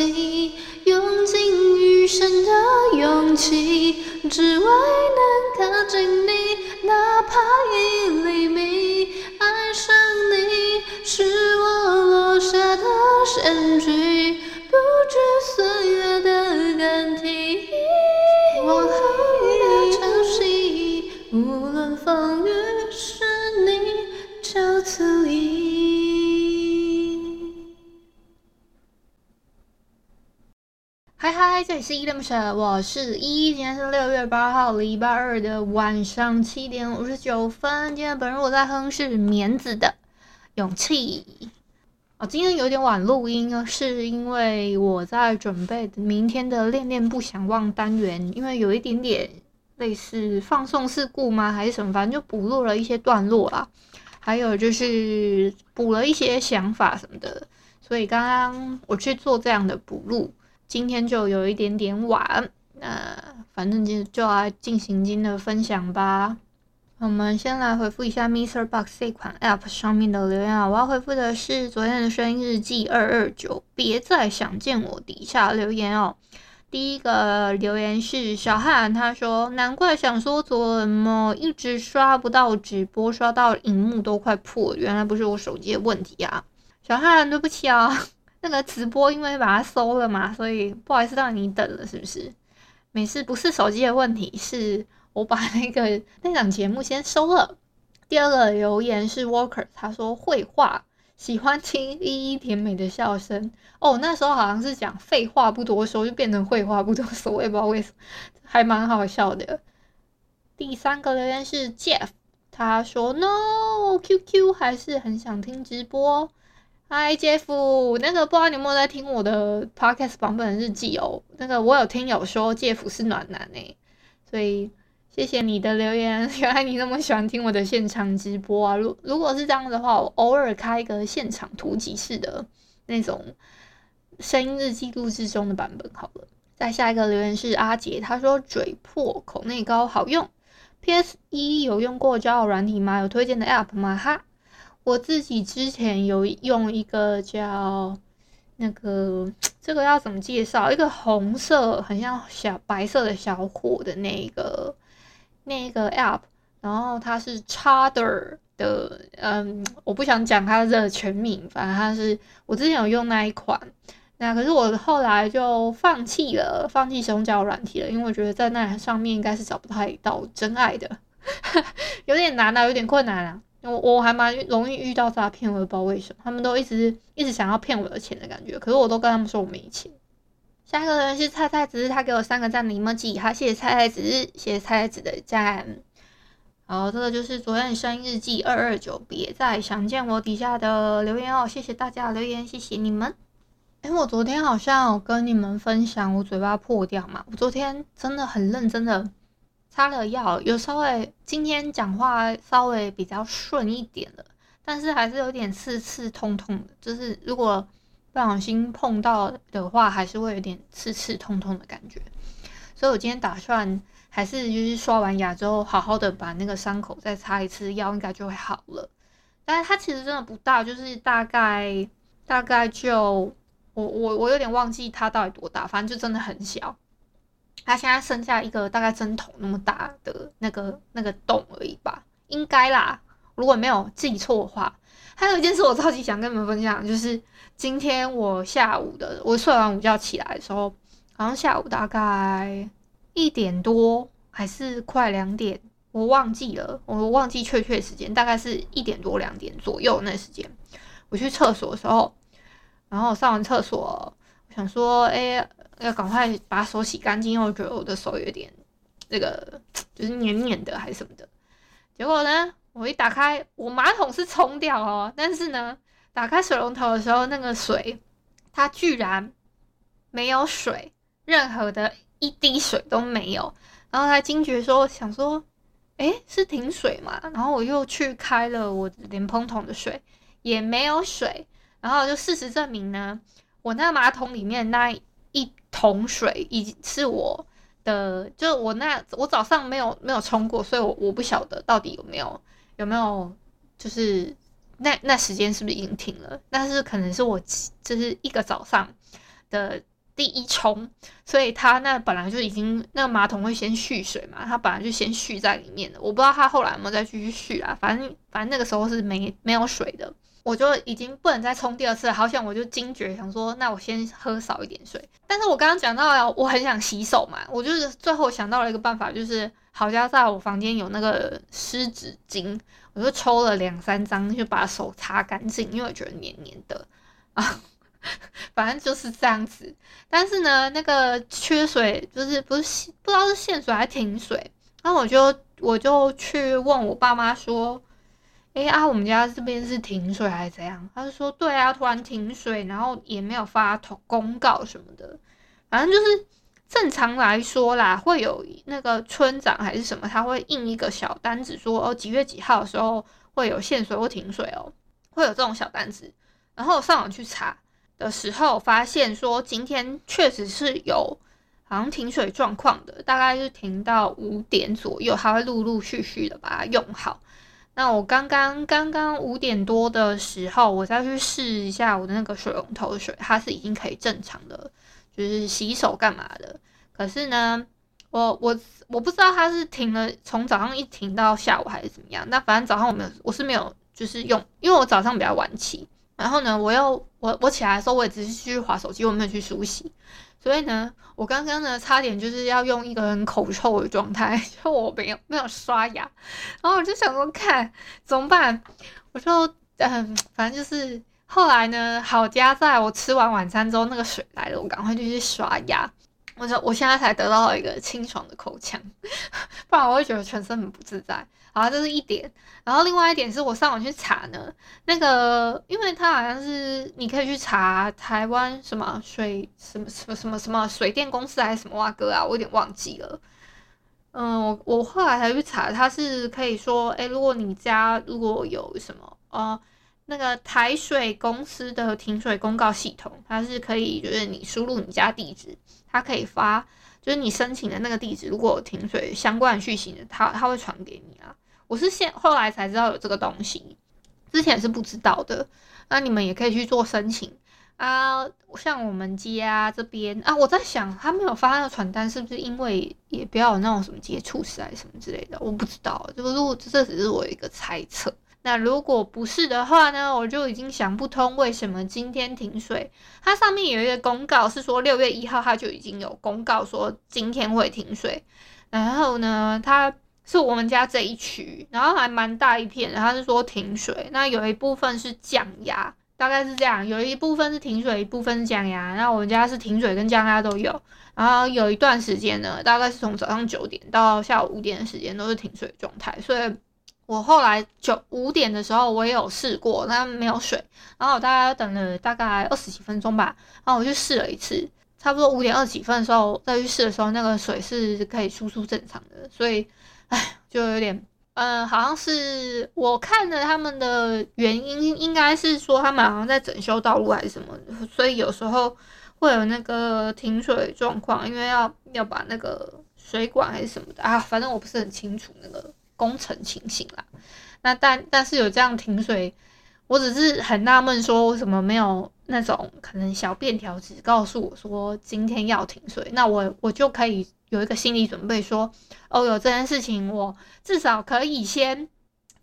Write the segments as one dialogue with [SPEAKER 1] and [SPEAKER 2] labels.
[SPEAKER 1] 拥挤，用尽余生的勇气，只为能靠近你，哪怕一厘米。爱上你，是我落下的险局，不惧岁月的更替。往后的潮汐，无论风雨，是你就足嗨，这里是依依恋不舍，我是依依，今天是六月八号，礼拜二的晚上七点五十九分。今天本日我在哼是棉子的勇气。哦，今天有点晚录音，是因为我在准备明天的恋恋不想忘单元，因为有一点点类似放送事故吗？还是什么？反正就补录了一些段落啦，还有就是补了一些想法什么的，所以刚刚我去做这样的补录，今天就有一点点晚。那反正就就来进行今天的分享吧。我们先来回复一下 MixerBox 这款 App 上面的留言啊，我要回复的是昨天的声音日记二二九，别再想见我底下留言哦。第一个留言是小汉，他说难怪想说怎么一直刷不到直播，刷到荧幕都快破，原来不是我手机的问题啊。小汉，对不起啊，那个直播因为把它收了嘛，所以不好意思让你等了，是不是？没事，不是手机的问题，是。我把那个那档节目先收了。第二个留言是 Walker，他说绘画喜欢听依依甜美的笑声。哦，那时候好像是讲废话不多说，就变成绘画不多说，我也不知道为什么，还蛮好笑的。第三个留言是 Jeff，他说 No，QQ 还是很想听直播。嗨 Jeff，那个不知道你有没有在听我的 Podcast 版本日记哦？那个我有听友说 Jeff 是暖男诶，所以。谢谢你的留言，原来你那么喜欢听我的现场直播啊！如如果是这样的话，我偶尔开一个现场突击式的那种声音日记录制中的版本好了。再下一个留言是阿杰，他说嘴破口内膏好用。PS 一有用过交友软体吗？有推荐的 App 吗？哈，我自己之前有用一个叫那个，这个要怎么介绍？一个红色很像小白色的小火的那个。那个 app，然后它是 Chadder 的，嗯，我不想讲它的全名，反正它是我之前有用那一款，那可是我后来就放弃了，放弃使用交软体了，因为我觉得在那上面应该是找不太到真爱的，有点难啊，有点困难啊，我我还蛮容易遇到诈骗，我也不知道为什么，他们都一直一直想要骗我的钱的感觉，可是我都跟他们说我没钱。下一个人是菜菜子，他给我三个赞的 emoji，他谢谢菜菜子，谢谢菜菜子的赞。好，这个就是昨天的声音日记二二九，别再想见我底下的留言哦，谢谢大家留言，谢谢你们。哎，我昨天好像有跟你们分享我嘴巴破掉嘛，我昨天真的很认真的擦了药，有稍微今天讲话稍微比较顺一点了，但是还是有点刺刺痛痛的，就是如果。不小心碰到的话，还是会有点刺刺痛痛的感觉，所以我今天打算还是就是刷完牙之后，好好的把那个伤口再擦一次药，应该就会好了。但是它其实真的不大，就是大概大概就我我我有点忘记它到底多大，反正就真的很小。它现在剩下一个大概针头那么大的那个那个洞而已吧，应该啦，如果没有记错的话。还有一件事我超级想跟你们分享，就是今天我下午的，我睡完午觉起来的时候，好像下午大概一点多还是快两点，我忘记了，我忘记确切时间，大概是一点多两点左右那时间，我去厕所的时候，然后上完厕所，我想说，哎、要赶快把手洗干净，因为我觉得我的手有点那个 就是黏黏的还是什么的，结果呢，我一打开，我马桶是冲掉哦，但是呢，打开水龙头的时候，那个水它居然没有水，任何的一滴水都没有。然后他惊觉说，想说，诶，是停水嘛？然后我又去开了我莲蓬桶的水，也没有水。然后就事实证明呢，我那马桶里面那一桶水已经是我的，就我那我早上没有没有冲过，所以我我不晓得到底有没有有没有，就是那那时间是不是已经停了？但是可能是我就是一个早上的。第一冲，所以他那本来就已经那个马桶会先蓄水嘛，他本来就先蓄在里面的。我不知道他后来有没有再继续蓄啊，反正反正那个时候是没没有水的，我就已经不能再冲第二次了。好像我就惊觉想说，那我先喝少一点水。但是我刚刚讲到了，我很想洗手嘛，我就是最后想到了一个办法，就是好像在我房间有那个湿纸巾，我就抽了两三张，就把手擦干净，因为我觉得黏黏的啊。反正就是这样子，但是呢，那个缺水就是不是不知道是限水还是停水，然后我就我就去问我爸妈说，哎啊，我们家这边是停水还是怎样？他就说，对啊，突然停水，然后也没有发通公告什么的，反正就是正常来说啦，会有那个村长还是什么，他会印一个小单子说，哦，几月几号的时候会有限水或停水哦，会有这种小单子，然后我上网去查。的时候发现说，今天确实是有好像停水状况的，大概是停到五点左右，还会陆陆续续的把它用好。那我刚刚刚刚五点多的时候，我再去试一下我的那个水龙头水，它是已经可以正常的，就是洗手干嘛的。可是呢，我我我不知道它是停了，从早上一停到下午还是怎么样。那反正早上我没有，我是没有就是用，因为我早上比较晚起。然后呢，我又我我起来的时候，我也只是去划手机，我没有去梳洗。所以呢，我刚刚呢，差点就是要用一个很口臭的状态，就我没有没有刷牙。然后我就想说，看怎么办？我就嗯，反正就是后来呢，好家在我吃完晚餐之后，那个水来了，我赶快就去刷牙。我说我现在才得到了一个清爽的口腔，不然我会觉得全身很不自在。好，这是一点。然后另外一点是我上网去查呢，那个，因为它好像是你可以去查台湾什么水什么什么什么什么水电公司还是什么哇哥啊，我有点忘记了。嗯，我我后来才去查，它是可以说，诶，如果你家如果有什么呃那个台水公司的停水公告系统，它是可以就是你输入你家地址，它可以发，就是你申请的那个地址，如果有停水相关的讯息，它它会传给你啊。我是现后来才知道有这个东西，之前是不知道的。那你们也可以去做申请啊。像我们家这边啊，我在想他没有发那个传单，是不是因为也不要有那种什么接触史还是什么之类的？我不知道，就是如果这只是我一个猜测。那如果不是的话呢，我就已经想不通为什么今天停水。它上面有一个公告是说六月一号它就已经有公告说今天会停水，然后呢，它。是我们家这一区，然后还蛮大一片，然后是说停水，那有一部分是降压，大概是这样，有一部分是停水，一部分是降压。那我们家是停水跟降压都有，然后有一段时间呢，大概是从早上九点到下午五点的时间都是停水状态，所以我后来九五点的时候我也有试过，但没有水，然后我大概等了大概二十几分钟吧，然后我去试了一次，差不多五点二十几分的时候再去试的时候，那个水是可以输出正常的，所以。哎，就有点，呃，好像是我看了他们的原因，应该是说他们好像在整修道路还是什么，所以有时候会有那个停水状况，因为要要把那个水管还是什么的啊，反正我不是很清楚那个工程情形啦。那但但是有这样停水，我只是很纳闷，说为什么没有那种可能小便条纸告诉我说今天要停水，那我我就可以。有一个心理准备，说哦，有这件事情，我至少可以先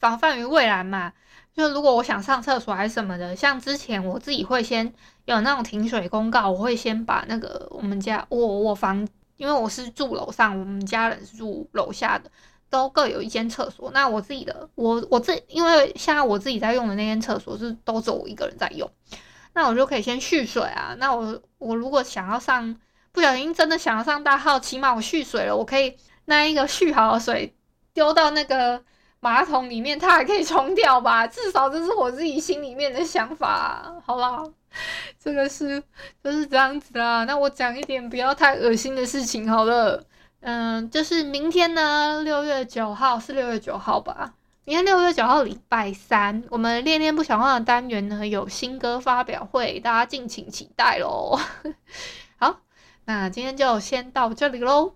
[SPEAKER 1] 防范于未然嘛。就如果我想上厕所还是什么的，像之前我自己会先有那种停水公告，我会先把那个我们家我我房，因为我是住楼上，我们家人住楼下的，都各有一间厕所。那我自己的，我我自因为现在我自己在用的那间厕所是都只有我一个人在用，那我就可以先蓄水啊。那我我如果想要上。不小心真的想要上大号，起码我蓄水了，我可以那一个蓄好的水丢到那个马桶里面，它还可以冲掉吧？至少这是我自己心里面的想法。好不好，这个是就是这样子啦。那我讲一点不要太恶心的事情好了。嗯，就是明天呢，六月九号是六月九号吧？明天六月九号礼拜三，我们恋恋不想忘的单元呢有新歌发表会，大家敬请期待喽。好，那今天就先到这里喽。